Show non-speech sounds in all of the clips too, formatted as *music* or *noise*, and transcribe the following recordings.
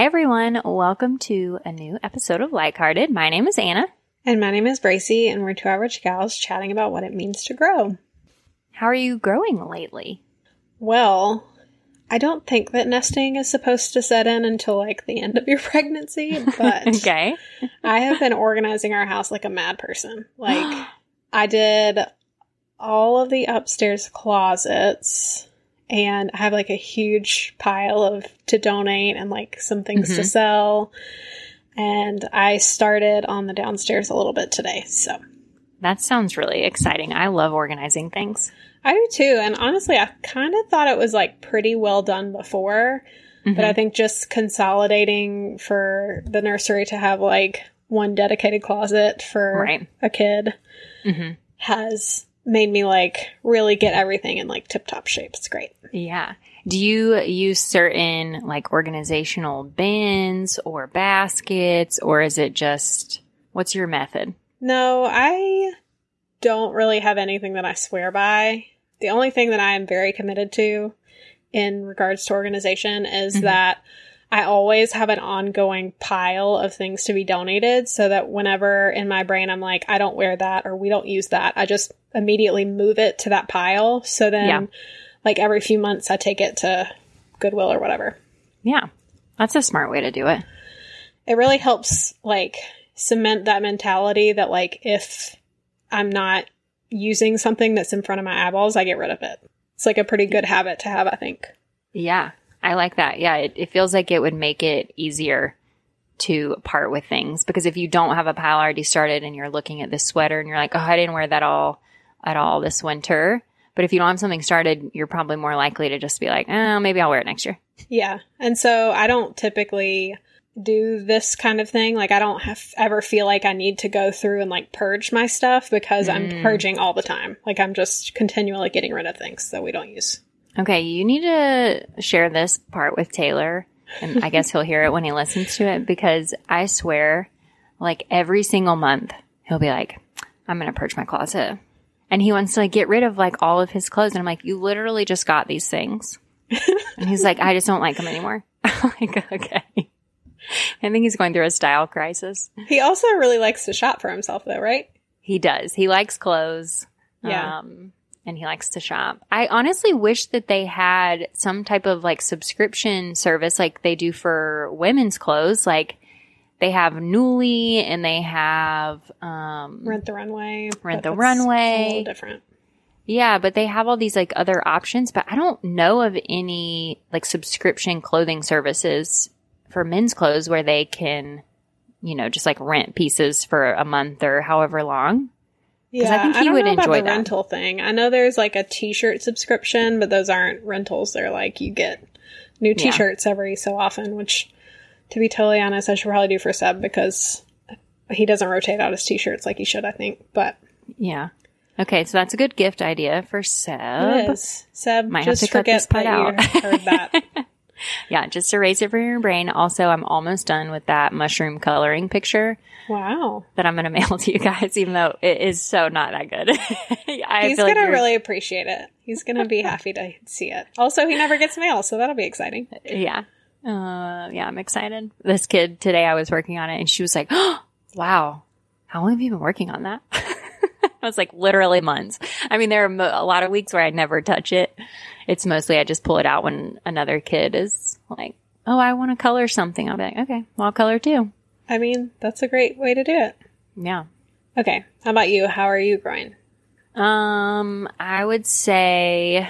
Hi, everyone. Welcome to a new episode of Likehearted. My name is Anna. And my name is Bracy, and we're two average gals chatting about what it means to grow. How are you growing lately? Well, I don't think that nesting is supposed to set in until like the end of your *laughs* pregnancy, but *laughs* Okay. I have been organizing our house like a mad person. Like, *gasps* I did all of the upstairs closets, and I have like a huge pile of to donate and like some things to Mhm. sell. And I started on the downstairs a little bit today, so. That sounds really exciting. I love organizing things. I do too. And honestly, I kind of thought it was like pretty well done before, but Mhm. I think just consolidating for the nursery to have like one dedicated closet for Right. a kid Mhm. has made me like really get everything in like tip top shape. It's great. Yeah. Do you use certain like organizational bins or baskets, or is it just what's your method? No, I don't really have anything that I swear by. The only thing that I am very committed to in regards to organization is Mhm. that I always have an ongoing pile of things to be donated so that whenever in my brain I'm like, I don't wear that or we don't use that, I just immediately move it to that pile. So then, Yeah. like every few months, I take it to Goodwill or whatever. Yeah. That's a smart way to do it. it really helps like cement that mentality that like if I'm not using something that's in front of my eyeballs, I get rid of it. It's like a pretty good habit to have, I think. Yeah. I like that. Yeah. It, it feels like it would make it easier to part with things because if you don't have a pile already started and you're looking at this sweater and you're like, oh, I didn't wear that all at all this winter. But if you don't have something started, you're probably more likely to just be like, oh, maybe I'll wear it next year. Yeah. And so I don't typically do this kind of thing. Like I don't have ever feel like I need to go through and like purge my stuff because I'm Mm. purging all the time. Like I'm just continually getting rid of things that we don't use. Okay, you need to share this part with Taylor, and I guess he'll hear it when he listens to it because I swear, like every single month, he'll be like, I'm going to purge my closet. And he wants to like get rid of like all of his clothes. And I'm like, you literally just got these things. and he's like, I just don't like them anymore. *laughs* I'm like, okay. I think he's going through a style crisis. He also really likes to shop for himself though, right? He does. He likes clothes. Yeah. Um, and he likes to shop. I honestly wish that they had some type of like subscription service like they do for women's clothes. Like they have Nuuly and they have, um, Rent the runway. Rent the Runway. A little different. yeah, but they have all these like other options, but I don't know of any like subscription clothing services for men's clothes where they can, you know, just like rent pieces for a month or however long. Yeah, I think he don't would enjoy the that. rental thing. I know there's like a T-shirt subscription, but those aren't rentals. They're like you get new T-shirts every so often. Which, to be totally honest, I should probably do for Seb because he doesn't rotate out his T-shirts like he should. I think, but Yeah. Okay, so that's a good gift idea for Seb. it is. Seb, Might have just to cut this part that out. you heard that. *laughs* *laughs* Yeah, just erase it from your brain. Also, I'm almost done with that mushroom coloring picture wow, that I'm going *laughs* to mail to you guys, even though it is so not that good. *laughs* He's feel like gonna really appreciate it. He's gonna be happy to see it. Also, he never gets mail, so that'll be exciting. yeah. Uh, yeah, I'm excited. This kid today, I was working on it, and she was like, oh, *gasps* "Wow, how long have you been working on that?" I was like, "Literally months." I mean, there are mo- a lot of weeks where I never touch it. It's mostly I just pull it out when another kid is like, "Oh, I want to color something." I'll be like, "Okay, well, I'll color too." I mean, that's a great way to do it. Yeah. Okay, how about you? How are you growing? Um, I would say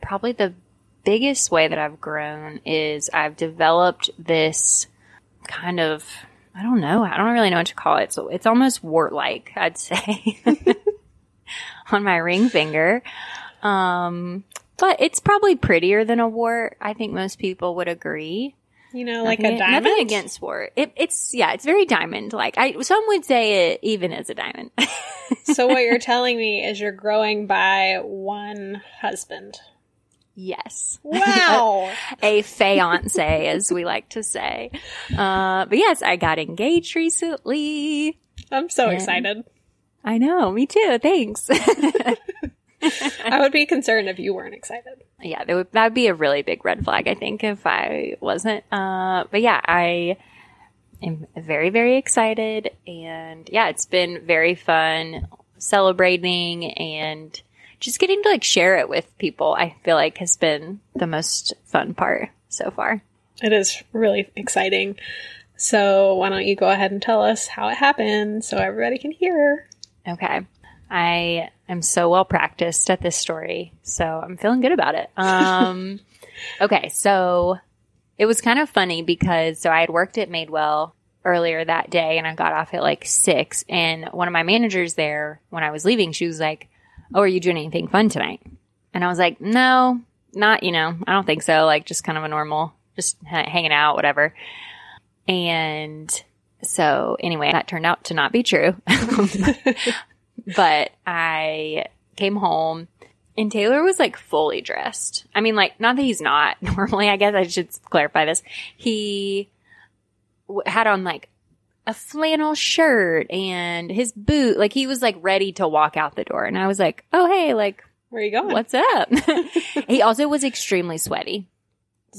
probably the biggest way that I've grown is I've developed this kind of I don't know, I don't really know what to call it. So it's almost wart like, I'd say. *laughs* *laughs* on my ring finger. Um but it's probably prettier than a wart. I think most people would agree. You know, like nothing, a diamond. Nothing against wart. It, it's yeah, it's very diamond like. I some would say it even as a diamond. *laughs* so what you're telling me is you're growing by one husband. yes. Wow. *laughs* a fiance, as we like to say. Uh, but yes, I got engaged recently. I'm so excited. I know, me too. Thanks. *laughs* *laughs* I would be concerned if you weren't excited. yeah, that would, that would be a really big red flag, I think, if I wasn't. Uh, but yeah, I am very, very excited. And yeah, it's been very fun celebrating and just getting to like share it with people. I feel like has been the most fun part so far. It is really exciting. So, why don't you go ahead and tell us how it happened so everybody can hear? Okay. I am so well practiced at this story, so I'm feeling good about it. Um, *laughs* okay, so it was kind of funny because so I had worked at Madewell earlier that day and I got off at like six, and one of my managers there when I was leaving, she was like, "Oh, are you doing anything fun tonight?" And I was like, "No, not you know, I don't think so. Like just kind of a normal, just ha- hanging out, whatever." And so anyway, that turned out to not be true. *laughs* *laughs* but I came home and Taylor was like fully dressed. I mean, like, not that he's not *laughs* normally, I guess I should clarify this. He w- had on like a flannel shirt and his boot. Like, he was like ready to walk out the door. And I was like, oh, hey, like, Where are you going? what's up? *laughs* he also was extremely sweaty.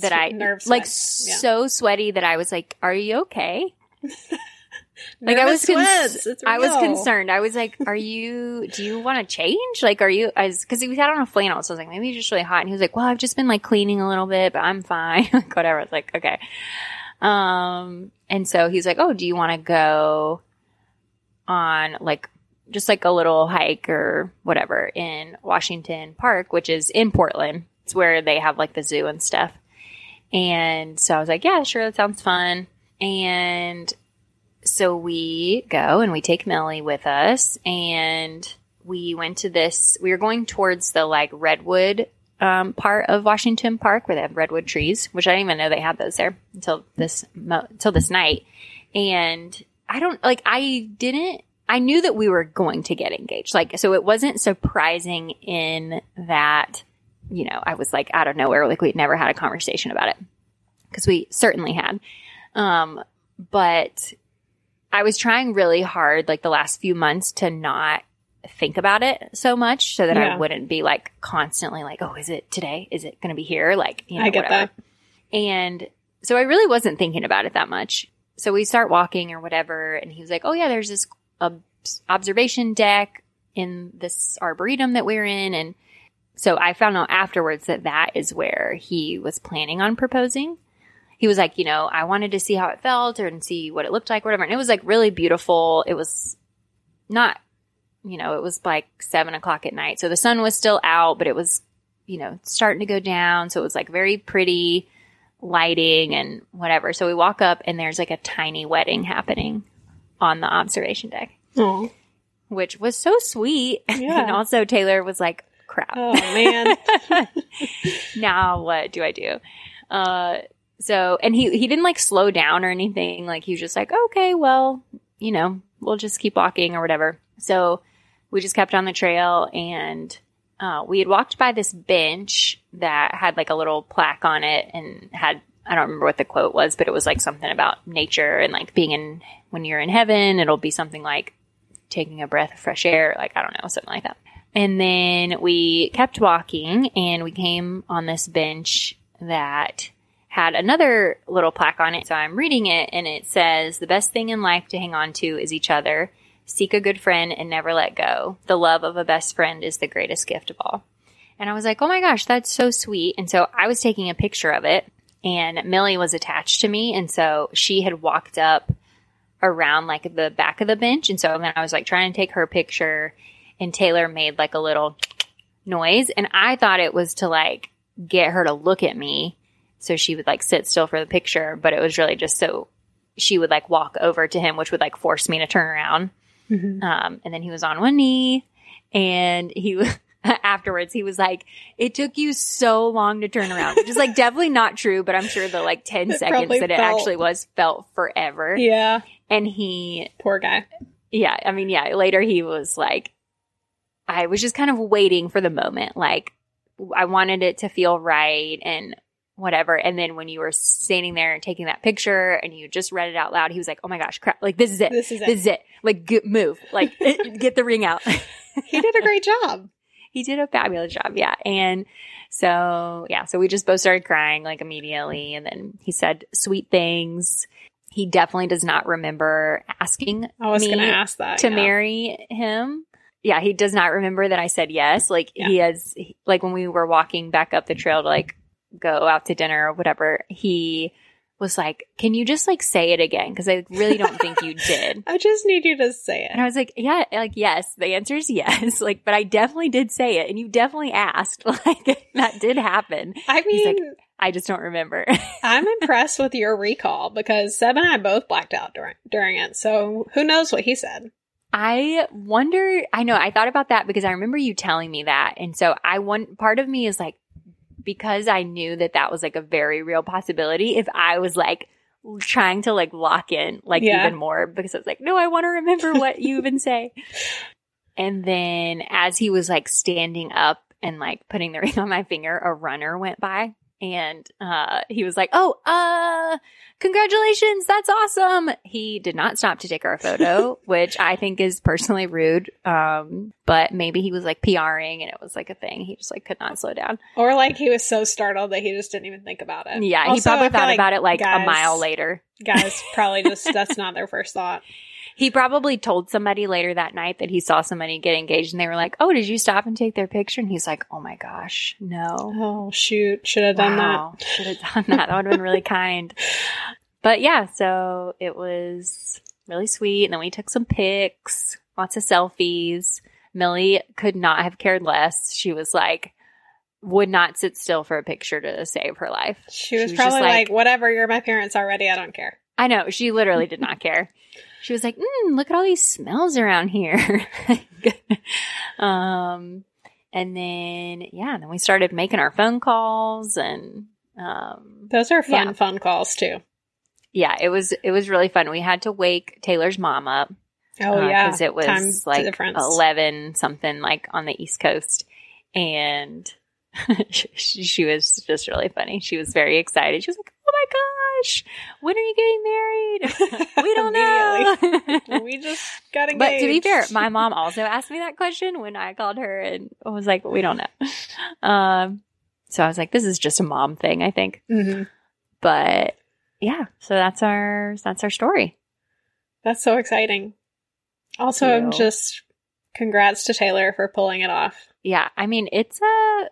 That I Nerve like sweat. Yeah. so sweaty that I was like, "Are you okay?" *laughs* Like I was, cons- I was concerned. I was like, "Are you? Do you want to change? Like, are you?" As because he had on a flannel, so I was like, "Maybe he's just really hot." And he was like, "Well, I've just been like cleaning a little bit, but I'm fine." *laughs* like whatever. I was like, "Okay." Um, and so he's like, "Oh, do you want to go on like just like a little hike or whatever in Washington Park, which is in Portland? It's where they have like the zoo and stuff." And so I was like, "Yeah, sure, that sounds fun." And so we go and we take Millie with us and we went to this we were going towards the like redwood um, part of washington park where they have redwood trees which i didn't even know they had those there until this until this night. And i don't like i didn't i knew that we were going to get engaged. Like so it wasn't surprising in that you know i was like out of nowhere like we'd never had a conversation about it. Because we certainly had. Um but I was trying really hard, like the last few months, to not think about it so much so that Yeah. I wouldn't be like constantly like, oh, is it today? Is it going to be here? Like, you know, I get whatever. And so I really wasn't thinking about it that much. So we start walking or whatever, and he was like, oh, yeah, there's this ob- observation deck in this arboretum that we're in. And so I found out afterwards that that is where he was planning on proposing he was like, you know, I wanted to see how it felt or and see what it looked like, whatever. And it was like really beautiful. It was not, you know, it was like seven o'clock at night. So the sun was still out, but it was, you know, starting to go down. So it was like very pretty lighting and whatever. So we walk up and there's like a tiny wedding happening on the observation deck, Oh, which was so sweet. *laughs* Yeah. and also Taylor was like, crap oh man. *laughs* now what do I do? Uh, so, and he, he didn't like slow down or anything. Like he was just like, okay, well, you know, we'll just keep walking or whatever. So we just kept on the trail and, uh, we had walked by this bench that had like a little plaque on it and had, I don't remember what the quote was, but it was like something about nature and like being in, when you're in heaven, it'll be something like taking a breath of fresh air. Like, I don't know, something like that. And then we kept walking and we came on this bench that had another little plaque on it. So I'm reading it and it says, the best thing in life to hang on to is each other. Seek a good friend and never let go. The love of a best friend is the greatest gift of all. And I was like, oh my gosh, that's so sweet. And so I was taking a picture of it and Millie was attached to me. And so she had walked up around like the back of the bench. And so then I was like trying to take her picture and Taylor made like a little noise. And I thought it was to like get her to look at me so she would like sit still for the picture, but it was really just so she would like walk over to him, which would like force me to turn around. Mhm. Um, and then he was on one knee and he was. *laughs* Afterwards, he was like, "It took you so long to turn around," which is like definitely not true. But I'm sure the like ten *laughs* It seconds that it actually was felt forever. Yeah. And he Poor guy. yeah, I mean, yeah, later he was like, I was just kind of waiting for the moment. Like, I wanted it to feel right and whatever. And then when you were standing there and taking that picture and you just read it out loud, he was like, oh my gosh, crap. Like, this is it. This is it. This is it. Like, get, move. Like, *laughs* *laughs* get the ring out. He did a great job. *laughs* he did a fabulous job. Yeah. And so, yeah, so we just both started crying like immediately. And then he said sweet things. He definitely does not remember asking I was me going to ask that. to yeah. marry him. Yeah, he does not remember that I said yes. Like Yeah. he has, like when we were walking back up the trail to like go out to dinner or whatever, he was like, "Can you just like say it again?" Because I really don't think you did. *laughs* I just need you to say it. And. I was like, "Yeah, like yes." The answer is yes. *laughs* Like, but I definitely did say it, and you definitely asked. *laughs* Like that did happen. I mean, like- I just don't remember. I'm impressed with your recall because Seb and I both blacked out during during it. So who knows what he said? I wonder, I know, I thought about that because I remember you telling me that. And so I want, part of me is like, because I knew that that was like a very real possibility, if I was like trying to like lock in like Yeah. even more because I was like, no, I want to remember what you even say. *laughs* And then as he was like standing up and like putting the *laughs* ring on my finger, a runner went by and uh he was like, "Oh, uh congratulations, that's awesome." He did not stop to take our *laughs* photo, which I think is personally rude. Um, but maybe he was like PRing and it was like a thing. He just like could not slow down. Or like he was so startled that he just didn't even think about it. Yeah, he Also, I probably thought like about it like guys- a mile later. Guys *laughs* probably just that's not their first thought. He probably told somebody later that night that he saw somebody get engaged and they were like, "Oh, did you stop and take their picture?" And he's like, "Oh my gosh, no." Oh shoot, should have done Wow. Should have done that. That would have been really kind. But yeah, so it was really sweet. And then we took some pics, lots of selfies. Millie could not have cared less. She was like, would not sit still for a picture to save her life. She was She was probably like- like, "Whatever, you're my parents already. I don't care." I know. She literally did not care. *laughs* She was like, mm, look at all these smells around here. *laughs* um, and then, yeah, then we started making our phone calls and, um, Those are fun, Yeah. fun calls too. yeah, it was it was really fun. We had to wake Taylor's mom up Oh yeah, because it was Time like eleven something like on the East Coast, and *laughs* she, she was just really funny. She was very excited. She was like, "Oh my gosh, when are you getting married? *laughs* we don't know." we just got engaged. *laughs* But to be fair, my mom also asked me that question when I called her and was like, we don't know. Um, so I was like, this is just a mom thing, I think. Mhm. But yeah, so that's our that's our story. that's so exciting. Also, I'm just congrats to Taylor for pulling it off. Yeah, I mean, it's a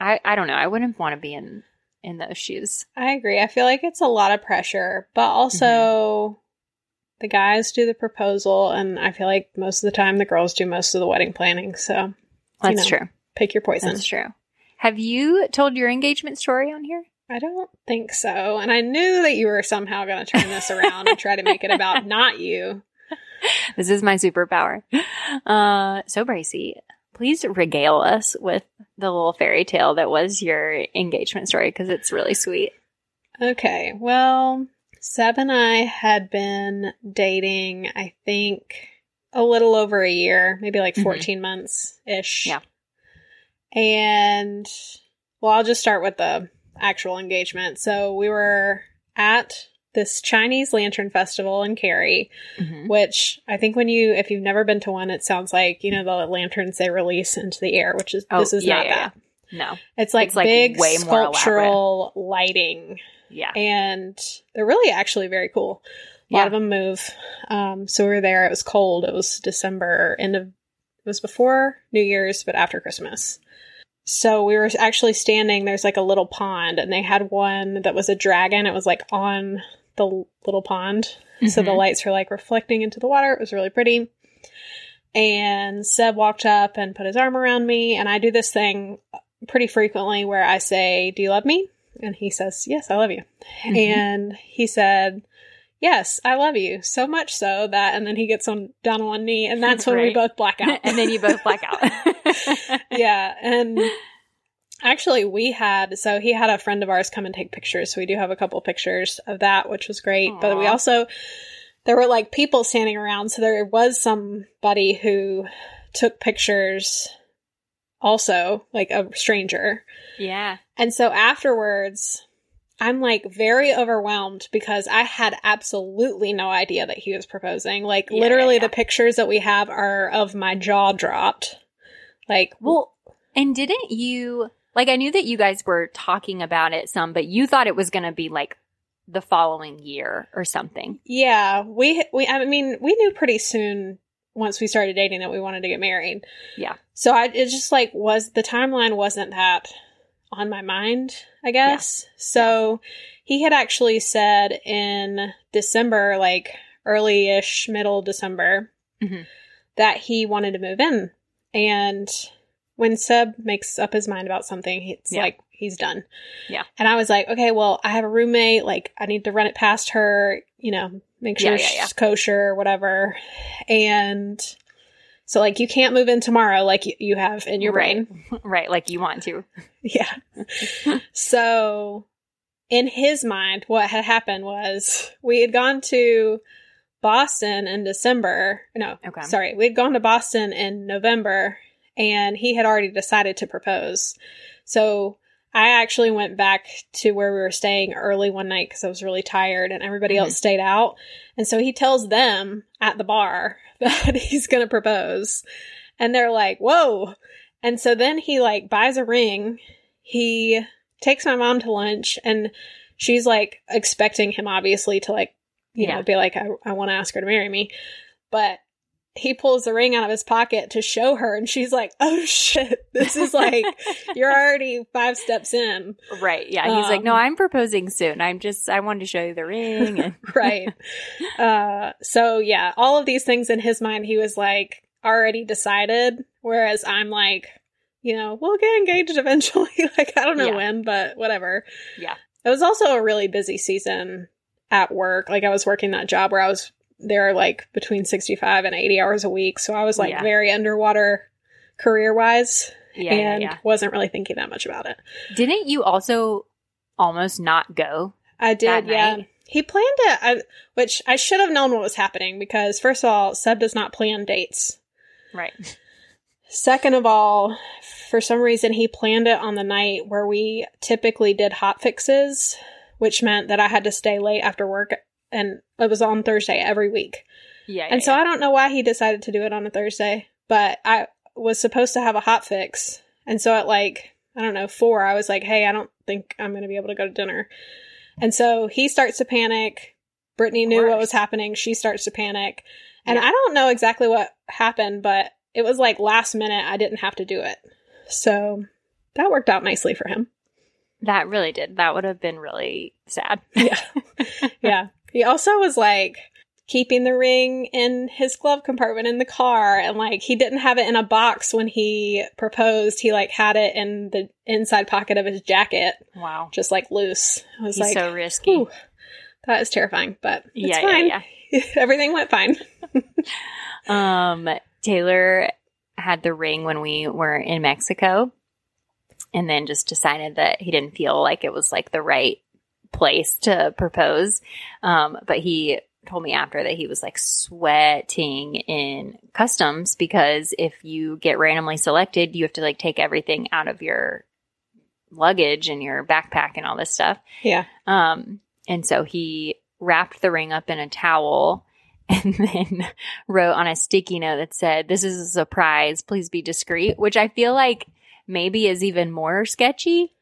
I I don't know. I wouldn't want to be in in those shoes. I agree. I feel like it's a lot of pressure, but also Mm-hmm. the guys do the proposal, and I feel like most of the time the girls do most of the wedding planning. So That's know, true. pick your poison. That's true. Have you told your engagement story on here? I don't think so. And I knew that you were somehow going to turn this around and try to make it about *laughs* not you. This is my superpower. Uh, so Bracy, please regale us with the little fairy tale that was your engagement story because it's really sweet. Okay, well, Seb and I had been dating, I think, a little over a year, maybe like Mhm. 14 months ish. Yeah. And, well, I'll just start with the actual engagement. So we were at this Chinese Lantern Festival in Cary, Mhm. which I think when you, if you've never been to one, it sounds like, you know, the lanterns they release into the air, which is, Oh, this is yeah, not yeah, that. No. It's like, It's, like, big more sculptural lighting Yeah. and they're really actually very cool. A lot Yeah. of them move. Um, so we were there. It was cold. It was December, end of, it was before New Year's, but after Christmas. So we were actually standing, there's like a little pond, and they had one that was a dragon. It was like on the little pond. So the Mhm. lights were like reflecting into the water. It was really pretty. And Seb walked up and put his arm around me, and I do this thing pretty frequently where I say, Do you love me? And he says, Yes, I love you. Mhm. And he said, Yes, I love you. So much so that, and then he gets on down on one knee, and that's when we both black *laughs* out. and then you both black out. *laughs* *laughs* yeah. And actually, we had, so he had a friend of ours come and take pictures. So we do have a couple pictures of that, which was great. But we also, there were like people standing around. So there was somebody who took pictures also, like a stranger. yeah. And so afterwards, I'm like very overwhelmed because I had absolutely no idea that he was proposing. Like Yeah, literally yeah. the pictures that we have are of my jaw dropped. Like Well, And didn't you like I knew that you guys were talking about it some, but you thought it was going to be like the following year or something. Yeah, we we I mean, we knew pretty soon once we started dating that we wanted to get married. Yeah. So I it just like was the timeline wasn't that on my mind, I guess. So he had actually said in December, like early-ish, middle December, Mhm. that he wanted to move in. And when Seb makes up his mind about something, it's Yeah. like he's done. Yeah. And I was like, okay, well, I have a roommate. Like, I need to run it past her, you know, make sure Yeah, yeah, she's kosher, whatever. And so, like, you can't move in tomorrow, like you, you have in your Right. brain. *laughs* right, like you want to. *laughs* Yeah. so, in his mind, what had happened was we had gone to Boston in December. No, Okay. sorry, we had gone to Boston in November, and he had already decided to propose. So I actually went back to where we were staying early one night because I was really tired, and everybody Mhm. else stayed out. And so he tells them at the bar *laughs* that he's going to propose, and they're like, "Whoa!" And so then he like buys a ring. He takes my mom to lunch, and she's like expecting him obviously to like you Yeah. know be like, "I, I want to ask her to marry me," but he pulls the ring out of his pocket to show her, and she's like, "Oh shit! This is like *laughs* you're already five steps in." Right. Yeah. He's like, no, Um, I'm proposing soon. I'm just, I wanted to show you the ring. *laughs* And right. Uh, so yeah, all of these things in his mind, he was like already decided. Whereas I'm like, you know, we'll get engaged eventually. *laughs* like, I don't know Yeah. when, but whatever. Yeah. It was also a really busy season at work. Like I was working that job where I was there are like between 65 and 80 hours a week. So I was like Yeah. very underwater career wise yeah, and yeah, wasn't really thinking that much about it. Didn't you also almost not go? I did, yeah. He planned it, I, which I should have known what was happening because, first of all, Seb does not plan dates. Right. Second of all, for some reason, he planned it on the night where we typically did hot fixes, which meant that I had to stay late after work, and it was on Thursday every week. Yeah. and so I don't know why he decided to do it on a Thursday, but I was supposed to have a hot fix. And so at like, I don't know, four, I was like, hey, I don't think I'm going to be able to go to dinner. And so he starts to panic. Brittany knew what was happening. She starts to panic. And Yeah. I don't know exactly what happened, but it was like last minute. I didn't have to do it. So that worked out nicely for him. that really did. That would have been really sad. Yeah. *laughs* yeah. He also was like keeping the ring in his glove compartment in the car and like he didn't have it in a box when he proposed. He like had it in the inside pocket of his jacket, Wow. just like loose. I was He's like, so risky. "Whew, that is terrifying, but it's yeah, fine. yeah, *laughs* Everything went fine. *laughs* Um, Taylor had the ring when we were in Mexico and then just decided that he didn't feel like it was like the right place to propose. Um, but he told me after that he was like sweating in customs because if you get randomly selected, you have to like take everything out of your luggage and your backpack and all this stuff. Yeah. Um, and so he wrapped the ring up in a towel *laughs* and then wrote on a sticky note that said, This is a surprise. Please be discreet, which I feel like maybe is even more sketchy.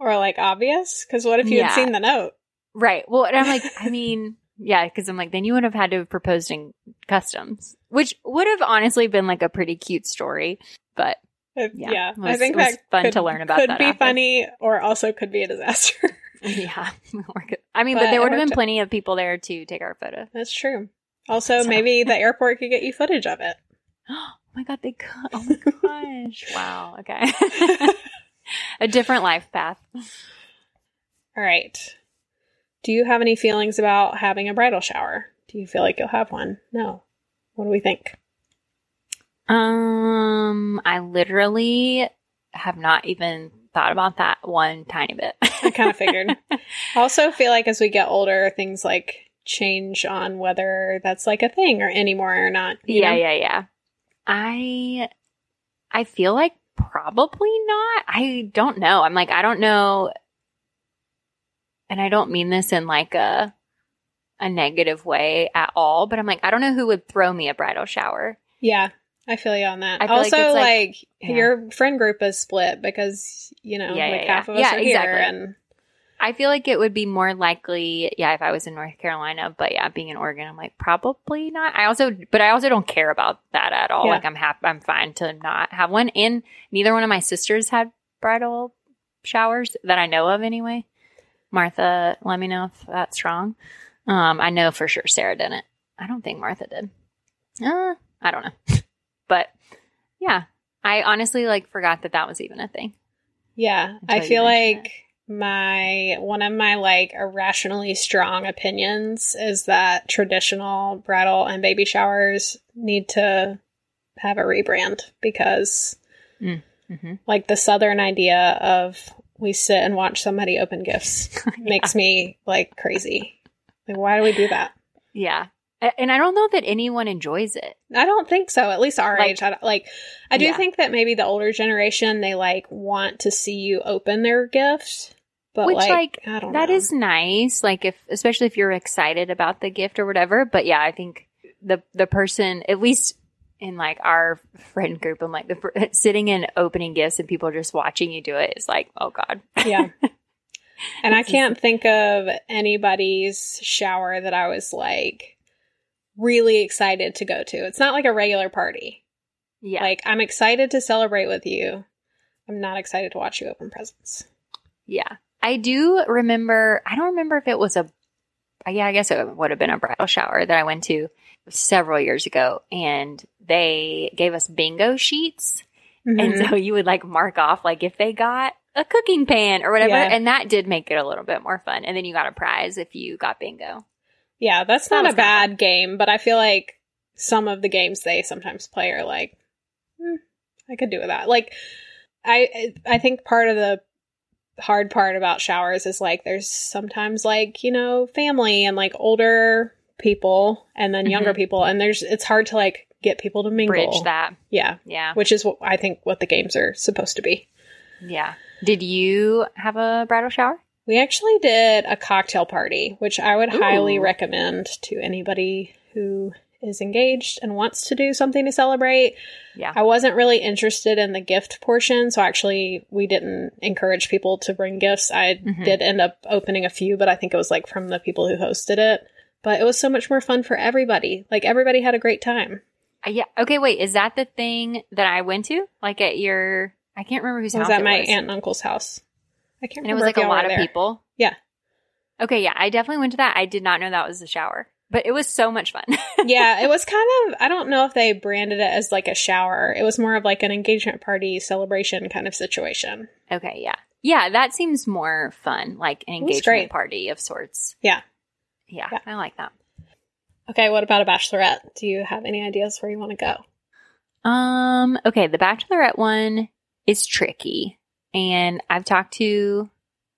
Or like obvious. Cause what if you Yeah. had seen the note? Right. Well, and I'm like, I mean, *laughs* yeah, because I'm like, then you would have had to have proposed in customs, which would have honestly been like a pretty cute story. But uh, Yeah, yeah. it I think that fun could, to learn about could be after. funny or also could be a disaster. *laughs* yeah. *laughs* I mean, but, But there would have been out. plenty of people there to take our photo. That's true. Also, So- maybe the airport could get you footage of it. *gasps* Oh my god, they could. Oh my gosh. wow. Okay. A different life path. All right. Do you have any feelings about having a bridal shower? Do you feel like you'll have one? No. What do we think? Um, I literally have not even thought about that one tiny bit. I kind of figured. *laughs* I also feel like as we get older, things like change on whether that's like a thing or anymore or not. yeah, know? yeah, yeah. I I feel like probably not. I don't know. I'm like I don't know and I don't mean this in like a a negative way at all, but I'm like I don't know who would throw me a bridal shower. Yeah. I feel you on that. Feel like also, like, like- yeah. your friend group is split because you know, Yeah, like yeah, half of us are exactly. here, and I feel like it would be more likely, yeah, if I was in North Carolina. But yeah, being in Oregon, I'm like probably not. I also, but I also don't care about that at all. Yeah. Like I'm happy, I'm fine to not have one. And neither one of my sisters had bridal showers that I know of, anyway. Martha, let me know if that's wrong. Um, I know for sure Sarah didn't. I don't think Martha did. Uh, I don't know, *laughs* but yeah, I honestly like forgot that that was even a thing. yeah, I feel like my one of my like irrationally strong opinions is that traditional bridal and baby showers need to have a rebrand because Mm-hmm. like the southern idea of we sit and watch somebody open gifts *laughs* makes me like crazy. Like, why do we do that? Yeah. And I don't know that anyone enjoys it. I don't think so. At least our Like- age. I like, I do Yeah. think that maybe the older generation they like want to see you open their gift, but Which, like, like. That know. is nice. Like if especially if you're excited about the gift or whatever. But yeah, I think the the person at least in like our friend group, I'm like the *laughs* sitting and opening gifts and people just watching you do it is like, oh god. yeah. *laughs* And I can't think of anybody's shower that I was like really excited to go to. It's not like a regular party. Yeah. Like I'm excited to celebrate with you. I'm not excited to watch you open presents. Yeah. I do remember, I don't remember if it was a, yeah, I guess it would have been a bridal shower that I went to several years ago. And they gave us bingo sheets. And Mhm. so you would like mark off, like if they got a cooking pan or whatever. Yeah. And that did make it a little bit more fun. And then you got a prize if you got bingo. Yeah, that's That not a bad game, but I feel like some of the games they sometimes play are like, hmm, I could do with that. Like, I I think part of the hard part about showers is like there's sometimes like you know family and like older people and then younger Mhm. people, and there's it's hard to like get people to mingle. Bridge that. Yeah, Yeah. which is what I think what the games are supposed to be. Yeah. Did you have a bridal shower? We actually did a cocktail party, which I would highly recommend to anybody who is engaged and wants to do something to celebrate. Yeah. I wasn't really interested in the gift portion, so actually we didn't encourage people to bring gifts. I Mhm. did end up opening a few, but I think it was like from the people who hosted it. But it was so much more fun for everybody. Like everybody had a great time. Uh, yeah. Okay. Wait. Is that the thing that I went to? Like at your, I can't remember whose It was house at my was. aunt and uncle's house. I can't remember. and it was like a lot of there. people. Yeah. Okay. Yeah. I definitely went to that. I did not know that was the shower, but it was so much fun. *laughs* yeah, it was kind of I don't know if they branded it as like a shower. It was more of like an engagement party celebration kind of situation. okay. Yeah. Yeah. That seems more fun, like an engagement party of sorts. Yeah. Yeah. Yeah. I like that. Okay, what about a bachelorette? Do you have any ideas where you want to go? Um, okay, the bachelorette one is tricky. And I've talked to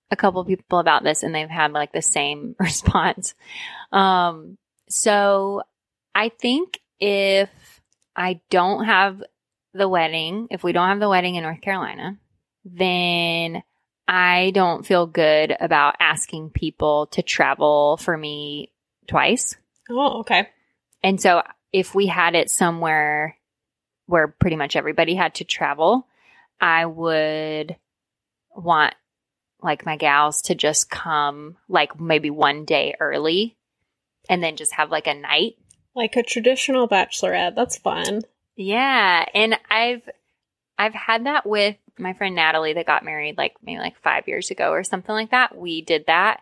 a couple people about this and they've had like the same *laughs* response. Um, so I think if I don't have the wedding, if we don't have the wedding in North Carolina, then I don't feel good about asking people to travel for me twice. Oh, okay. And so if we had it somewhere where pretty much everybody had to travel, I would want like my gals to just come like maybe one day early and then just have like a night. Like a traditional bachelorette. That's fun. Yeah. And I've I've had that with my friend Natalie that got married like maybe like 5 years ago or something like that. We did that.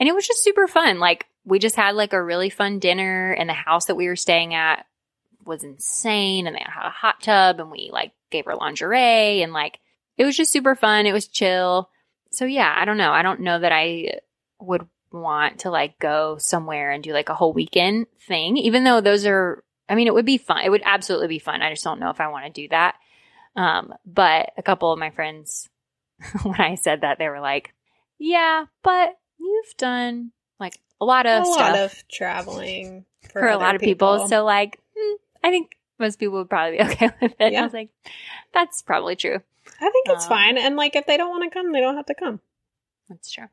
And it was just super fun. Like we just had like a really fun dinner and the house that we were staying at was insane and they had a hot tub and we like gave her lingerie and like it was just super fun. It was chill. So yeah, I don't know. I don't know that I would want to like go somewhere and do like a whole weekend thing, even though those are, I mean, it would be fun. It would absolutely be fun. I just don't know if I want to do that. Um, but a couple of my friends, *laughs* when I said that, they were like, yeah, but you've done like a lot of a stuff lot of traveling for, for, a lot of people. So like, hmm, I think most people would probably be *laughs* okay with it. Yeah. I was like, that's probably true. I think it's um, fine. And like if they don't want to come, they don't have to come. That's true.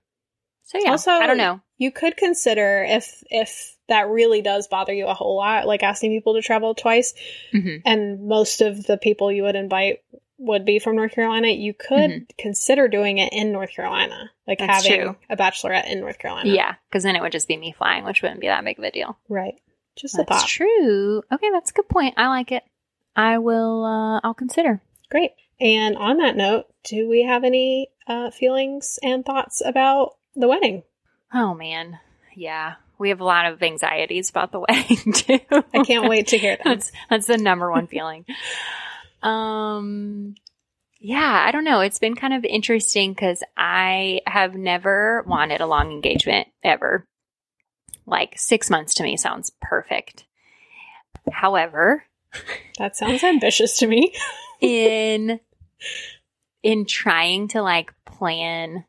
So yeah, Also- I don't know. You could consider if if that really does bother you a whole lot, like asking people to travel twice, hmm and most of the people you would invite would be from North Carolina, you could consider doing it in North Carolina, like Mm-hmm. That's having true. a bachelorette in North Carolina. Yeah, because then it would just be me flying, which wouldn't be that big of a deal. right. Just a thought. true. Okay, that's a good point. I like it. I will. uh I'll consider. Great. And on that note, do we have any uh, feelings and thoughts about the wedding? Oh man, yeah, we have a lot of anxieties about the *laughs* wedding too. I can't wait to hear them. that's that's the number one feeling. Um, yeah, I don't know. It's been kind of interesting because I have never wanted a long engagement ever. Like six months to me sounds perfect. However, That sounds ambitious to me. in in trying to like plan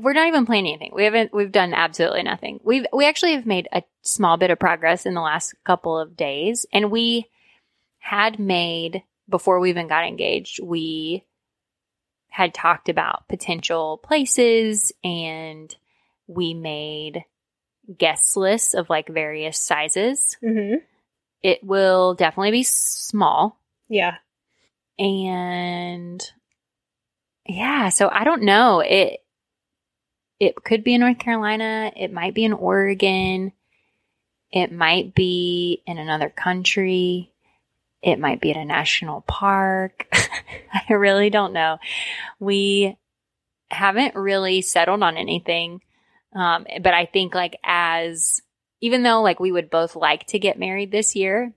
we're not even planning anything. We haven't we've done absolutely nothing. We've we actually have made a small bit of progress in the last couple of days and we had made before we even got engaged we had talked about potential places and we made guest lists of like various sizes. Mm-hmm. it will definitely be small. Yeah. and yeah so i don't know. It it could be in north carolina it might be in oregon it might be in another country it might be at a national park *laughs* i really don't know we haven't really settled on anything um, but i think like as even though like we would both like to get married this year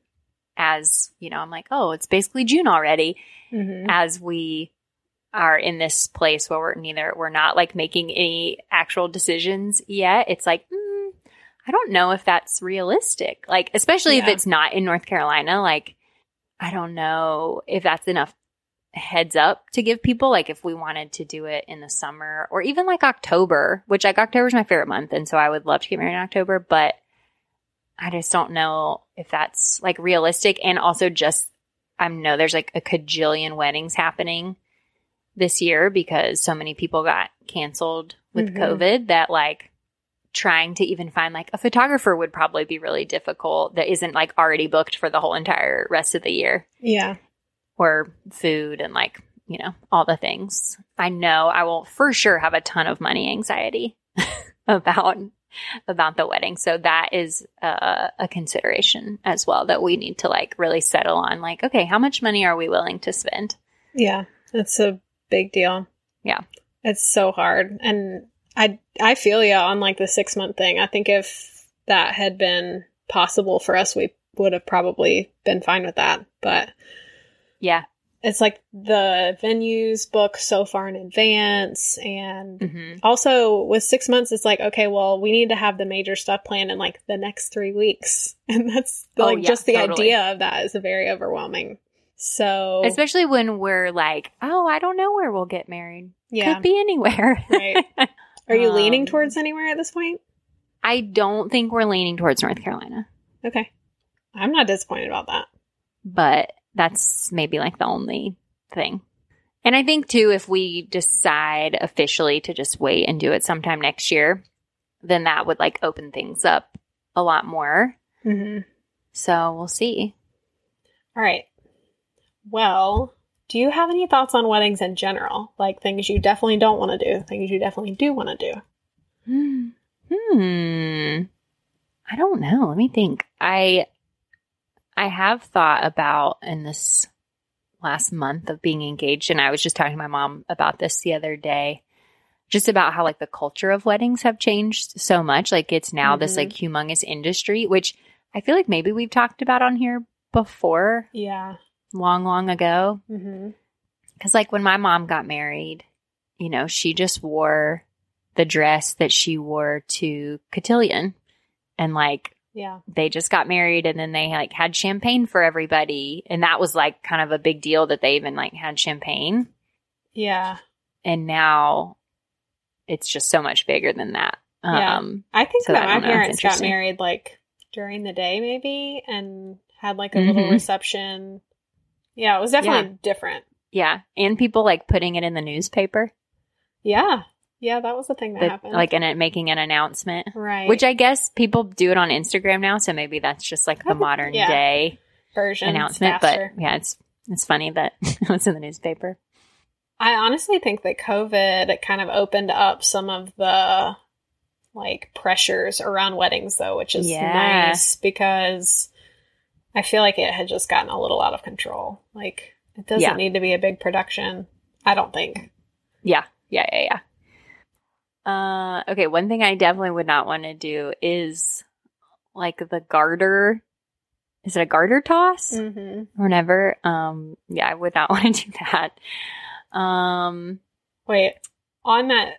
as you know i'm like oh it's basically june already Mm-hmm. as we are in this place where we're neither we're not like making any actual decisions yet it's like mm, i don't know if that's realistic. Like especially if it's not in north carolina like i don't know if that's enough heads up to give people like if we wanted to do it in the summer or even like october which like october is my favorite month and so i would love to get married in october but i just don't know if that's like realistic. And also just I know there's like a cajillion weddings happening this year because so many people got canceled with Mhm. COVID that like trying to even find like a photographer would probably be really difficult that isn't like already booked for the whole entire rest of the year Yeah. or food and like, you know, all the things. I know I will for sure have a ton of money anxiety *laughs* about about the wedding. So that is uh, a consideration as well that we need to like really settle on like, okay, how much money are we willing to spend? Yeah. That's a big deal. Yeah. It's so hard. And I I feel you on like the six month thing. I think if that had been possible for us, we would have probably been fine with that. But Yeah. it's like the venues book so far in advance and hmm also with six months it's like okay well we need to have the major stuff planned in like the next three weeks *laughs* and that's Oh, like yeah, just the totally. idea of that is very overwhelming so Especially when we're like, oh, I don't know where we'll get married. yeah Could be anywhere. right are you leaning *laughs* Um, towards anywhere at this point I don't think we're leaning towards North Carolina, okay i'm not disappointed about that but that's maybe like the only thing. And I think too, if we decide officially to just wait and do it sometime next year, then that would like open things up a lot more. mm-hmm. So we'll see. all right well do you have any thoughts on weddings in general like things you definitely don't want to do things you definitely do want to do Hmm. Hmm. I don't know. Let me think. I I have thought about in this last month of being engaged, and I was just talking to my mom about this the other day, just about how like the culture of weddings have changed so much. Like it's now this Mhm. like humongous industry, which I feel like maybe we've talked about on here before, yeah long, long ago. mm-hmm. Because, like, when my mom got married, you know, she just wore the dress that she wore to Cotillion. And, like, yeah they just got married and then they, like, had champagne for everybody. And that was, like, kind of a big deal that they even, like, had champagne. yeah And now it's just so much bigger than that. Yeah. Um, I think So that my don't know, it's parents got married like during the day, maybe, and had like a little Mhm. reception. Yeah, it was definitely different. yeah. And people, like, putting it in the newspaper. Yeah, Yeah, that was the thing that, that- happened. like an, making an announcement. right. Which I guess people do it on Instagram now, so maybe that's just like the modern Yeah. day version announcement. faster. But yeah, it's it's funny that *laughs* it was in the newspaper. I honestly think that COVID kind of opened up some of the like pressures around weddings though, which is Yeah. nice because I feel like it had just gotten a little out of control. Like it doesn't Yeah. need to be a big production. I don't think. Yeah, yeah, yeah, yeah. Uh, okay, one thing I definitely would not want to do is like the garter. Is it a garter toss? Mm-hmm. Or never? Um, yeah, I would not *laughs* want to do that. Um, Wait, on that,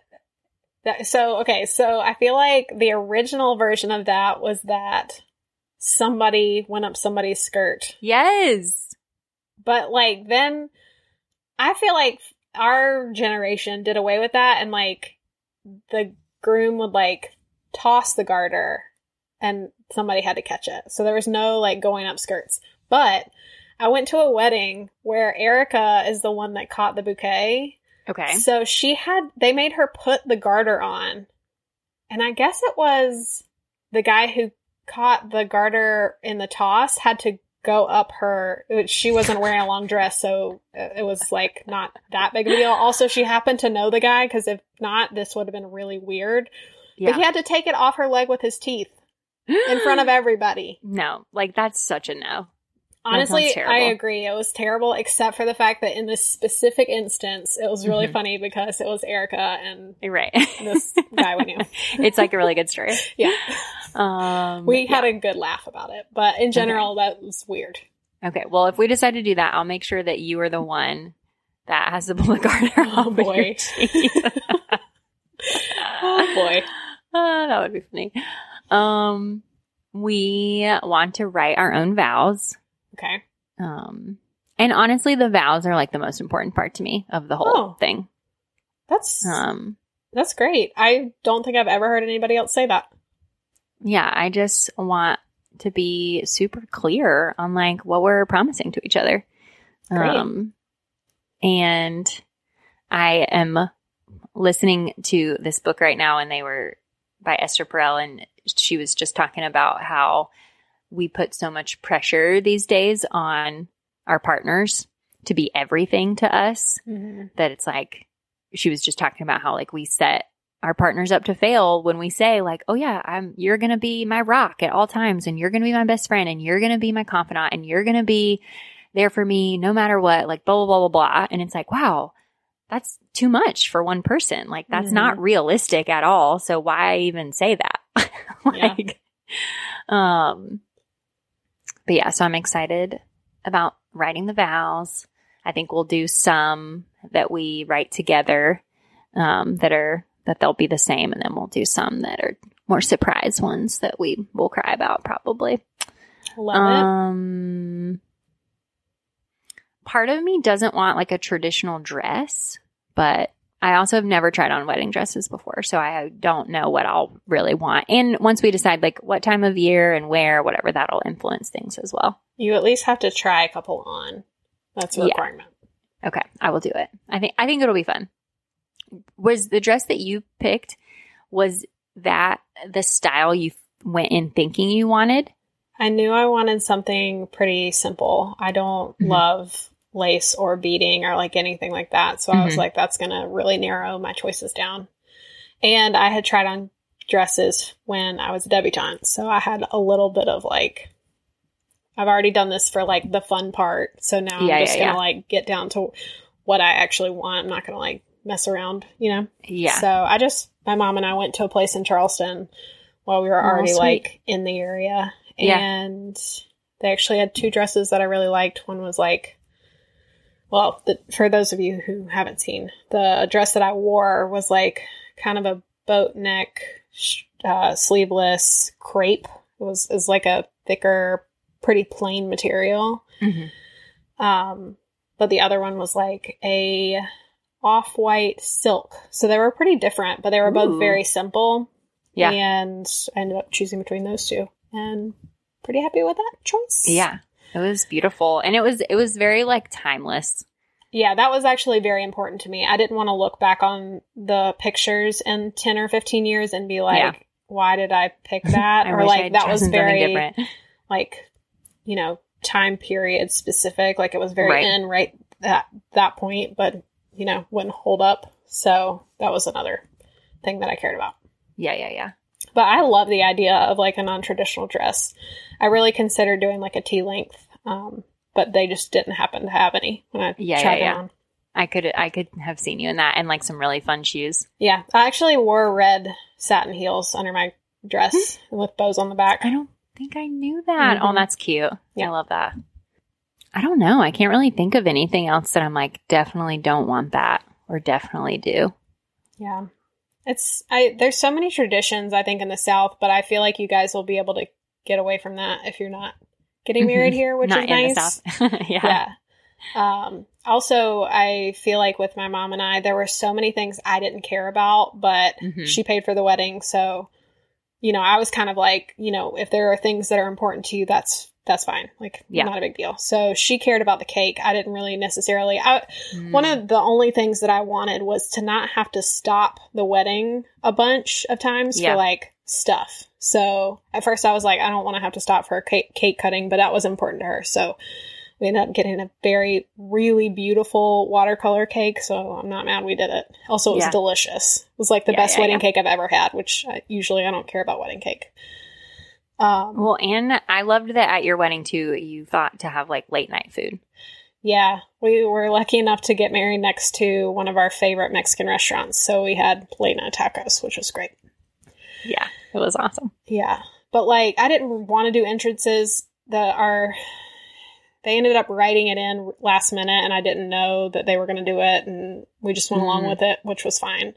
that so okay, so I feel like the original version of that was that somebody went up somebody's skirt. yes. But like then I feel like our generation did away with that and like the groom would like toss the garter and somebody had to catch it. So there was no like going up skirts. But I went to a wedding where Erica is the one that caught the bouquet. Okay. So she had, they made her put the garter on. And I guess it was the guy who caught the garter in the toss had to go up her. She wasn't wearing a long dress, so it was like not that big of a deal. Also, she happened to know the guy because if not, this would have been really weird. Yeah. But he had to take it off her leg with his teeth in front of *gasps* everybody. no, like that's such a no. Honestly. I agree. It was terrible, except for the fact that in this specific instance, it was really Mhm. funny because it was Erica and You're right. this guy we knew. *laughs* it's like a really good story. *laughs* Yeah. Um, We yeah. had a good laugh about it, but in general, that was weird. Okay, well, if we decide to do that, I'll make sure that you are the one that has the garter *laughs* Oh, your boy. *laughs* Oh boy. Ah, *laughs* that would be funny. Um, we want to write our own vows. Okay. Um, and honestly, the vows are like the most important part to me of the whole Oh. thing. That's Um, that's great. I don't think I've ever heard anybody else say that. Yeah, I just want to be super clear on like what we're promising to each other. Great. Um, and I am listening to this book right now, and they were by Esther Perel, and she was just talking about how we put so much pressure these days on our partners to be everything to us that it's like she was just talking about how like we set our partners up to fail when we say like oh yeah i'm you're gonna be my rock at all times and you're gonna be my best friend and you're gonna be my confidant and you're gonna be there for me no matter what like blah blah blah blah blah. And it's like wow that's too much for one person. Like that's Mhm. not realistic at all. So why even say that? *laughs* Like um but yeah so i'm excited about writing the vows. I think we'll do some that we write together um that are that they'll be the same and then we'll do some that are more surprise ones that we will cry about probably Love um part of me doesn't want like a traditional dress but i also have never tried on wedding dresses before so i don't know what i'll really want and once we decide like what time of year and where whatever that'll influence things as well. You at least have to try a couple on. That's a Yeah. requirement. okay i will do it i think i think it'll be fun was the dress that you picked was that the style you went in thinking you wanted I knew I wanted something pretty simple. I don't Mhm. love lace or beading or like anything like that. So I was Mhm. like, that's going to really narrow my choices down. And I had tried on dresses when I was a debutante. So I had a little bit of like, I've already done this for like the fun part. So now Yeah, I'm just yeah, going to yeah. like get down to what I actually want. I'm not going to like mess around, you know? yeah So I just, my mom and I went to a place in Charleston while we were Oh, already sweet. like in the area. Yeah. And they actually had two dresses that I really liked. One was like, well, the, for those of you who haven't seen, the dress that I wore was like kind of a boat neck, uh, sleeveless crepe. It was, is like a thicker, pretty plain material. Mhm. Um, but the other one was like a off-white silk. So they were pretty different, but they were both Ooh. very simple. Yeah. And I ended up choosing between those two and pretty happy with that choice. Yeah. It was beautiful. And it was it was very like timeless. Yeah, that was actually very important to me. I didn't want to look back on the pictures in 10 or 15 years and be like, Yeah. why did I pick *laughs* that? I or like I'd that was very *laughs* like, you know, time period specific. Like it was very Right. in right that that point, but you know, wouldn't hold up. So that was another thing that I cared about. Yeah, yeah, yeah. But I love the idea of like a non traditional dress. I really considered doing like a tea length, um, but they just didn't happen to have any when I Yeah, tried yeah, yeah. on. I could I could have seen you in that and like some really fun shoes. Yeah, I actually wore red satin heels under my dress Hmm. with bows on the back. I don't think I knew that. Oh, Mhm. that's cute. Yeah. I love that. I don't know. I can't really think of anything else that I'm like definitely don't want that or definitely do. Yeah. It's I there's so many traditions I think in the South, but I feel like you guys will be able to get away from that if you're not getting married here, which Not is in nice. the South. *laughs* yeah. Yeah. Um also I feel like with my mom and I there were so many things I didn't care about, but Mhm. she paid for the wedding, so you know, I was kind of like, you know, if there are things that are important to you, that's that's fine. Like Yeah. not a big deal. So she cared about the cake. I didn't really necessarily I Mm. one of the only things that I wanted was to not have to stop the wedding a bunch of times Yeah. for like stuff. So at first I was like, I don't want to have to stop for cake, cake cutting, but that was important to her. So we ended up getting a very, really beautiful watercolor cake. So I'm not mad we did it. Also, it was Yeah. delicious. It was like the best wedding cake I've ever had, which I, usually I don't care about wedding cake. Um, Well, and I loved that at your wedding too. You thought to have like late night food. Yeah, we were lucky enough to get married next to one of our favorite Mexican restaurants. So we had late night tacos, which was great. Yeah, it was awesome. Yeah. But like I didn't want to do entrances that are they ended up writing it in last minute and I didn't know that they were going to do it and we just went along Mhm. with it, which was fine.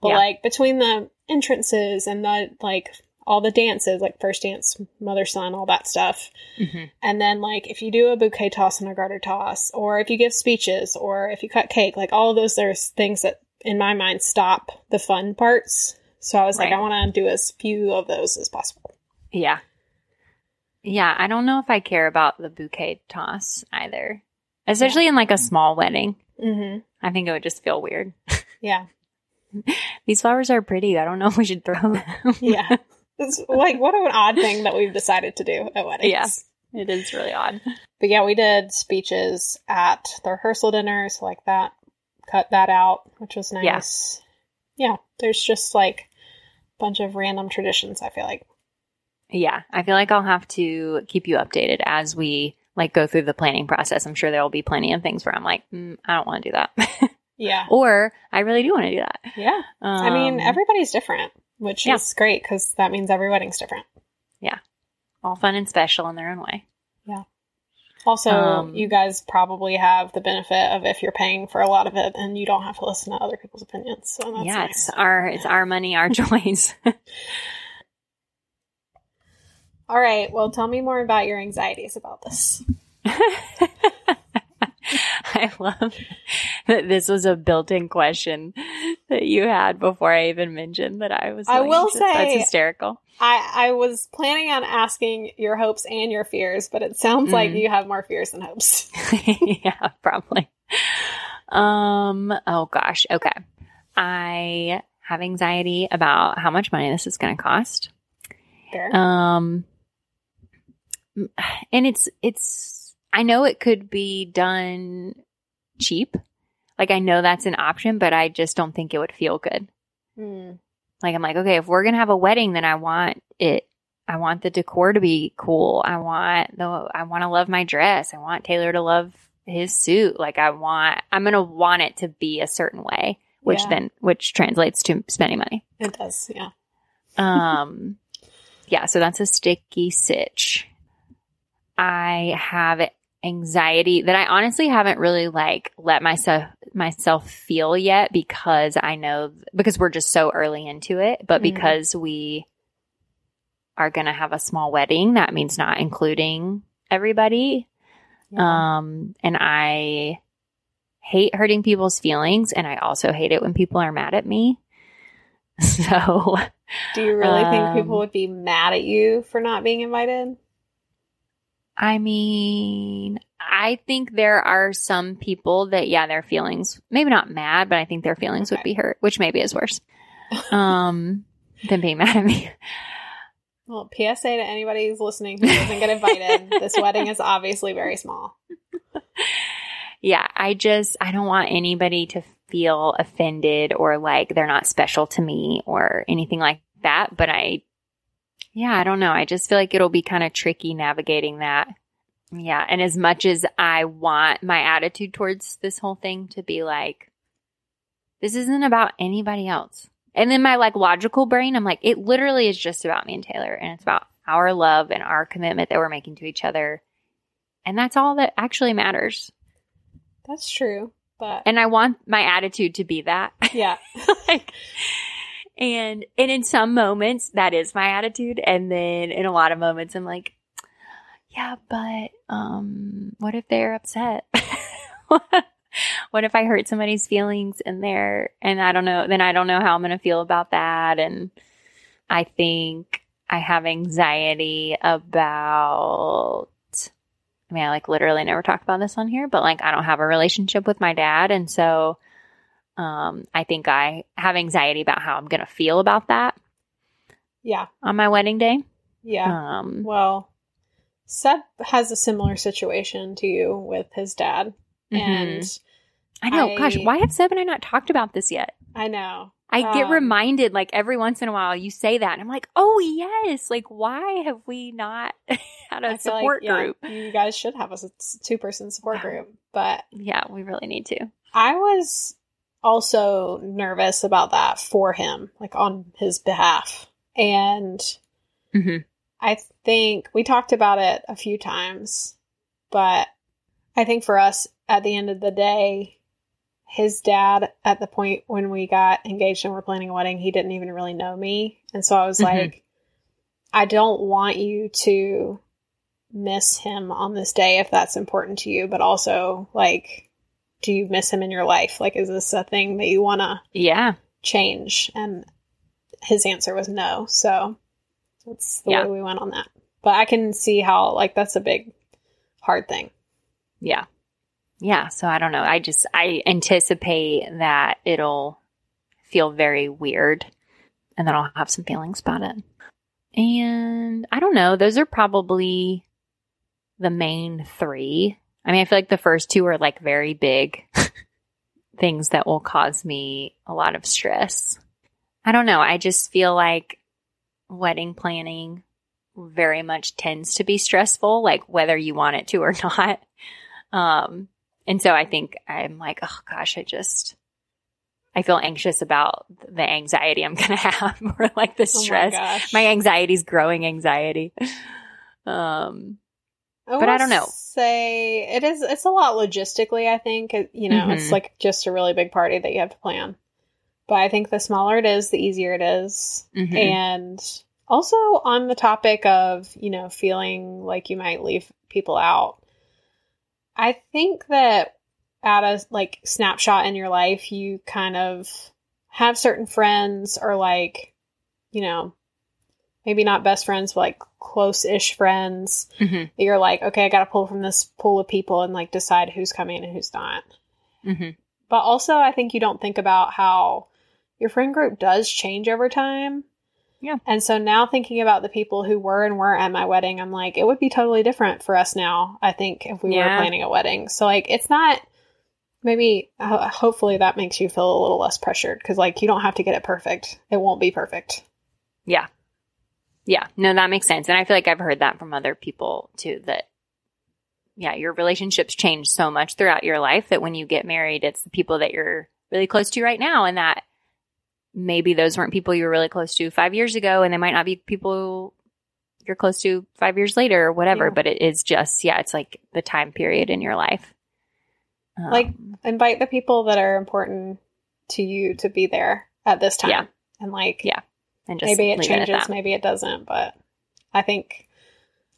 But Yeah. like between the entrances and the like all the dances, like first dance, mother son, all that stuff. hmm And then, like, if you do a bouquet toss and a garter toss, or if you give speeches, or if you cut cake, like all of those, there's things that in my mind stop the fun parts. So I was like, I want to do as few of those as possible. Yeah. Yeah, I don't know if I care about the bouquet toss either. Especially in like a small wedding. Mm-hmm. I think it would just feel weird. *laughs* Yeah. These flowers are pretty. I don't know if we should throw them. Yeah. *laughs* it's like, what an odd thing that we've decided to do at weddings. Yeah. It is really odd. But yeah, we did speeches at the rehearsal dinner. So, like, that, cut that out, which was nice. Yeah. yeah There's just like a bunch of random traditions, I feel like. Yeah, I feel like I'll have to keep you updated as we like go through the planning process. I'm sure there will be plenty of things where I'm like, mm, I don't want to do that, *laughs* Yeah. or I really do want to do that. Yeah. I mean, Um, everybody's different, which yeah. is great because that means every wedding's different. Yeah. All fun and special in their own way. Yeah. Also, Um, you guys probably have the benefit of if you're paying for a lot of it and you don't have to listen to other people's opinions. So that's yeah, nice. it's our it's our money, our *laughs* choice. *laughs* All right. Well, tell me more about your anxieties about this. *laughs* I love that this was a built-in question *laughs* that you had before I even mentioned that I was. I will say that's hysterical. I, I was planning on asking your hopes and your fears, but it sounds like Mm. you have more fears than hopes. *laughs* *laughs* yeah, probably. Um, oh gosh. Okay. I have anxiety about how much money this is going to cost. Fair. Um, and it's, it's, I know it could be done cheap. Like I know that's an option, but I just don't think it would feel good. Hmm. Like I'm like, okay, if we're going to have a wedding, then I want it I want the decor to be cool. I want the I want to love my dress. I want Taylor to love his suit. Like I want I'm going to want it to be a certain way, which Yeah. then which translates to spending money. It does. Yeah. *laughs* Um yeah, so that's a sticky sitch. I have anxiety that I honestly haven't really like let myself myself feel yet because I know because we're just so early into it, but Mhm. because we are going to have a small wedding, that means not including everybody. Yeah. Um and I hate hurting people's feelings and I also hate it when people are mad at me. *laughs* So, Do you really think um, people would be mad at you for not being invited? I mean, I think there are some people that, yeah, their feelings, maybe not mad, but I think their feelings would be hurt, which maybe is worse *laughs* um, than being mad at me. Well, PSA to anybody who's listening who doesn't get invited. this wedding is obviously very small. *laughs* Yeah, I just, I don't want anybody to feel offended or like they're not special to me or anything like that. But I, yeah, I don't know. I just feel like it'll be kind of tricky navigating that. Yeah. And as much as I want my attitude towards this whole thing to be like, this isn't about anybody else. And then my like logical brain, I'm like, it literally is just about me and Taylor and it's about our love and our commitment that we're making to each other. And that's all that actually matters. That's true. But And I want my attitude to be that. yeah. *laughs* like, and and in some moments that is my attitude, and then in a lot of moments I'm like, yeah, but um, what if they're upset? *laughs* what if I hurt somebody's feelings in there, and I don't know? Then I don't know how I'm going to feel about that, and I think I have anxiety about. I mean, I like literally never talked about this on here, but like I don't have a relationship with my dad, and so um, I think I have anxiety about how I'm going to feel about that Yeah. on my wedding day. Yeah. Um, Well, Seb has a similar situation to you with his dad. mhm. And I know, gosh, why have Seb and I not talked about this yet? I know. I get Um, reminded like every once in a while you say that, and I'm like, oh yes, like why have we not *laughs* had a I feel like, support yeah, group? you guys should have a two person support group. But Yeah, we really need to. I was also nervous about that for him, like on his behalf. And hmm I think we talked about it a few times, but I think for us, at the end of the day, his dad, at the point when we got engaged and we're planning a wedding, he didn't even really know me. And so I was Mhm. like, I don't want you to miss him on this day if that's important to you, but also, like, do you miss him in your life? Like, is this a thing that you want to Yeah, change? And his answer was no. So that's the Yeah. way we went on that. But I can see how, like, that's a big, hard thing. yeah, yeah. So I don't know. I just I anticipate that it'll feel very weird, and then I'll have some feelings about it. And I don't know. Those are probably the main three. I mean, I feel like the first two are like very big *laughs* things that will cause me a lot of stress. I don't know. I just feel like wedding planning very much tends to be stressful, like whether you want it to or *laughs* not. Um, and so I think I'm like, oh gosh, I just, I feel anxious about the anxiety I'm *laughs* going to have or like the Oh my stress. my anxiety's growing anxiety. Um, but I don't know. Say it is. It's a lot logistically. I think you know. It's Mhm. like just a really big party that you have to plan. But I think the smaller it is, the easier it is. mhm. And also on the topic of you know feeling like you might leave people out, I think that at a like snapshot in your life, you kind of have certain friends or like you know maybe not best friends, but like close-ish friends Mhm. that you're like, okay, I got to pull from this pool of people and like decide who's coming and who's not. Mhm. But also, I think you don't think about how your friend group does change over time. Yeah. And so now thinking about the people who were and weren't at my wedding, I'm like, it would be totally different for us now, I think, if we Yeah. were planning a wedding. So, like, it's not maybe, ho- hopefully, that makes you feel a little less pressured because, like, you don't have to get it perfect. It won't be perfect. Yeah. Yeah. No, that makes sense. And I feel like I've heard that from other people too that, yeah, your relationships change so much throughout your life that when you get married, it's the people that you're really close to right now. And that maybe those weren't people you were really close to five years ago. And they might not be people you're close to five years later or whatever. Yeah. But it is just, yeah, it's like the time period in your life. Um, Like, invite the people that are important to you to be there at this time. Yeah. And like, Yeah. And just maybe it changes, that. maybe it doesn't. But I think,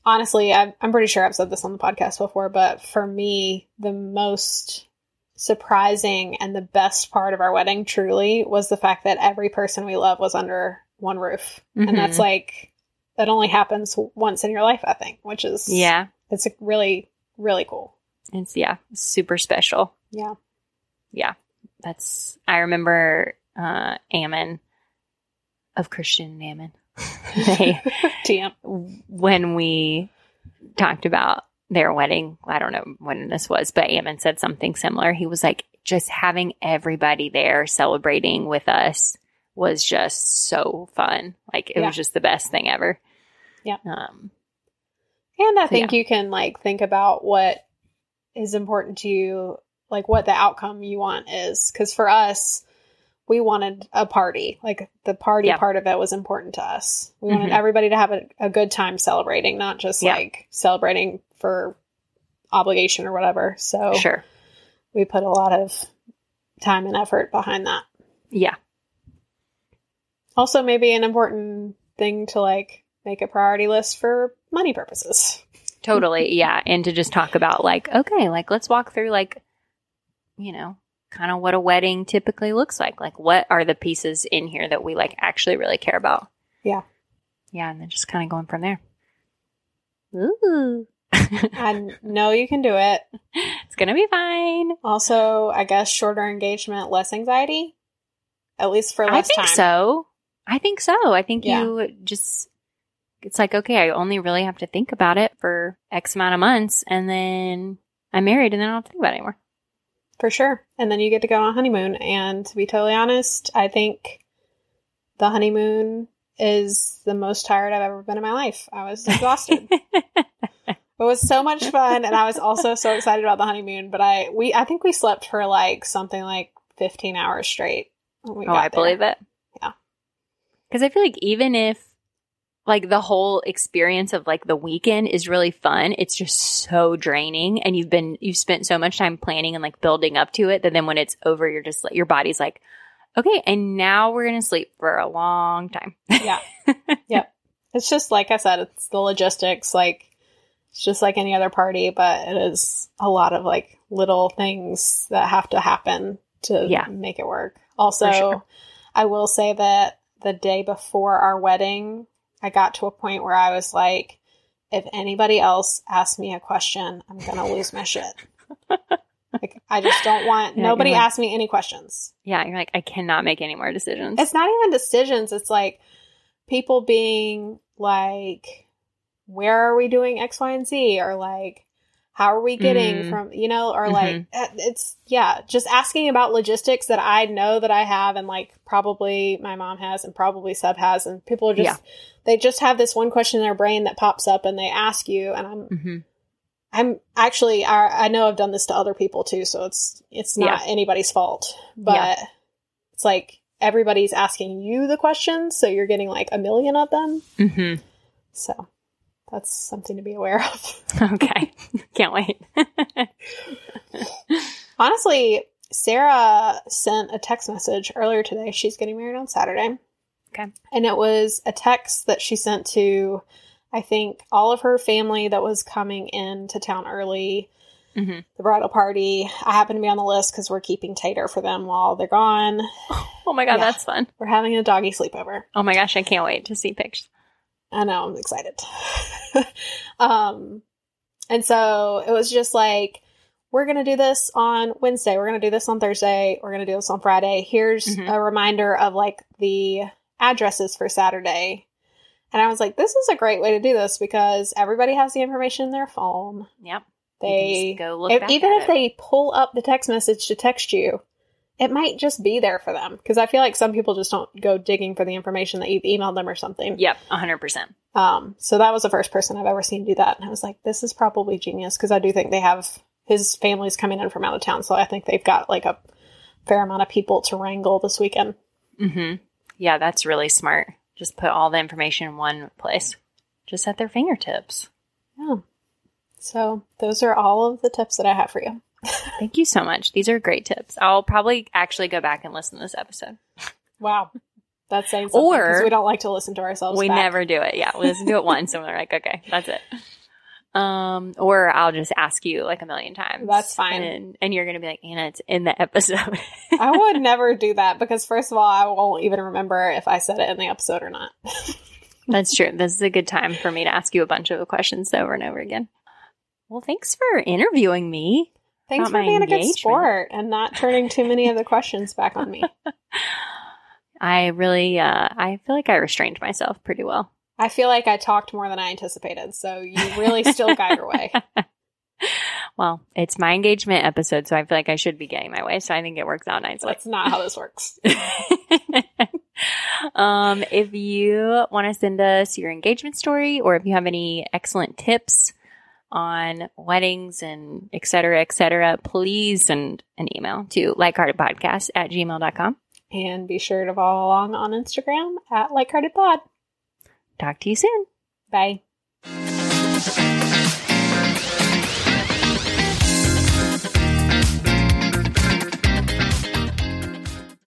honestly, I'm, I'm pretty sure I've said this on the podcast before, but for me, the most surprising and the best part of our wedding truly was the fact that every person we love was under one roof. Mhm. And that's like, that only happens once in your life, I think, which is, yeah. it's really, really cool. It's yeah, super special. Yeah. Yeah. That's I remember uh Ammon of Christian Ammon. *laughs* they TM. when we talked about their wedding, I don't know when this was, but Ammon said something similar. He was like, just having everybody there celebrating with us was just so fun. Like it Yeah. was just the best thing ever. Yeah. Um, And I So, think you can like think about what is important to you, like what the outcome you want is. Because for us, we wanted a party. Like the party Yeah. part of it was important to us. We wanted Mhm. everybody to have a, a good time celebrating, not just Yeah. like celebrating for obligation or whatever. So Sure. we put a lot of time and effort behind that. Yeah. Also, maybe an important thing to like make a priority list for money purposes. Totally. Yeah. And to just talk about like, okay, like let's walk through like, you know, kind of what a wedding typically looks like. Like what are the pieces in here that we like actually really care about? Yeah. Yeah. And then just kind of going from there. Ooh. *laughs* I know you can do it. it's going to be fine. Also, I guess shorter engagement, less anxiety, at least for less time. I think time. so. I think so. I think Yeah. you just, it's like, okay, I only really have to think about it for X amount of months and then I'm married and then I don't have to think about it anymore. For sure. And then you get to go on a honeymoon. And to be totally honest, I think the honeymoon is the most tired I've ever been in my life. I was *laughs* exhausted. But it was so much fun, and I was also so excited about the honeymoon. But I we I think we slept for like something like fifteen hours straight. Oh, I there. believe it. Yeah. Because I feel like even if like the whole experience of like the weekend is really fun, it's just so draining and you've been you've spent so much time planning and like building up to it that then when it's over you're just like your body's like, okay, and now we're gonna sleep for a long time. Yeah. *laughs* yep. It's just like I said, it's the logistics. Like it's just like any other party, but it is a lot of like little things that have to happen to Yeah. make it work. Also, sure. I will say that the day before our wedding, I got to a point where I was like, if anybody else asks me a question, I'm gonna lose my shit. *laughs* like I just don't want Yeah, nobody like- ask me any questions. yeah, you're like, I cannot make any more decisions. It's not even decisions. It's like people being like, where are we doing X, Y, and Z? Or like, how are we getting Mm. from, you know, or like, uh, it's, yeah, just asking about logistics that I know that I have and like probably my mom has and probably Seb has. And people are just, Yeah. they just have this one question in their brain that pops up and they ask you. And I'm, mm-hmm. I'm actually, I, I know I've done this to other people too. So it's, it's not anybody's fault, but Yeah. it's like everybody's asking you the questions. So you're getting like a million of them. Mm-hmm. So that's something to be aware of. *laughs* Okay. *laughs* Can't wait. *laughs* Honestly, Sarah sent a text message earlier today. She's getting married on Saturday. Okay. And it was a text that she sent to, I think, all of her family that was coming into town early, hmm the bridal party. I happen to be on the list because we're keeping Tater for them while they're gone. Oh my God, Yeah. that's fun. We're having a doggy sleepover. Oh my gosh, I can't wait to see pictures. I know, I'm excited. *laughs* um, and so it was just like, we're going to do this on Wednesday. We're going to do this on Thursday. We're going to do this on Friday. Here's Mhm. a reminder of like the addresses for Saturday. And I was like, this is a great way to do this because everybody has the information in their phone. Yep. They, You can just go look if, even if it. they pull up the text message to text you, it might just be there for them. Because I feel like some people just don't go digging for the information that you've emailed them or something. Yep, 100%. Um, so that was the first person I've ever seen do that. And I was like, this is probably genius because I do think they have his family's coming in from out of town. So I think they've got like a fair amount of people to wrangle this weekend. hmm Yeah, that's really smart. Just put all the information in one place, just at their fingertips. Yeah. So those are all of the tips that I have for you. Thank you so much. These are great tips. I'll probably actually go back and listen to this episode. Wow. That's saying something Or- because we don't like to listen to ourselves. we back. never do it. Yeah, we just do it *laughs* once and we're like, okay, that's it. Um, or I'll just ask you like a million times. That's fine. And, and you're gonna be like, Anna, it's in the episode. *laughs* I would *laughs* never do that because first of all, I won't even remember if I said it in the episode or not. That's true. This is a good time for me to ask you a bunch of questions over and over again. Well, thanks for interviewing me. Thanks for being a good sport and not turning too many of the questions back on me. *laughs* I really, uh, I feel like I restrained myself pretty well. I feel like I talked more than I anticipated, so you really still got your way. *laughs* Well, it's my engagement episode, so I feel like I should be getting my way. So I think it works out nicely. That's not how this works. *laughs* um, if you want to send us your engagement story or if you have any excellent tips on weddings and et cetera, et cetera, please send an email to likeheartedpodcast at gmail.com. And be sure to follow along on Instagram at Like Pod. Talk to you soon. Bye.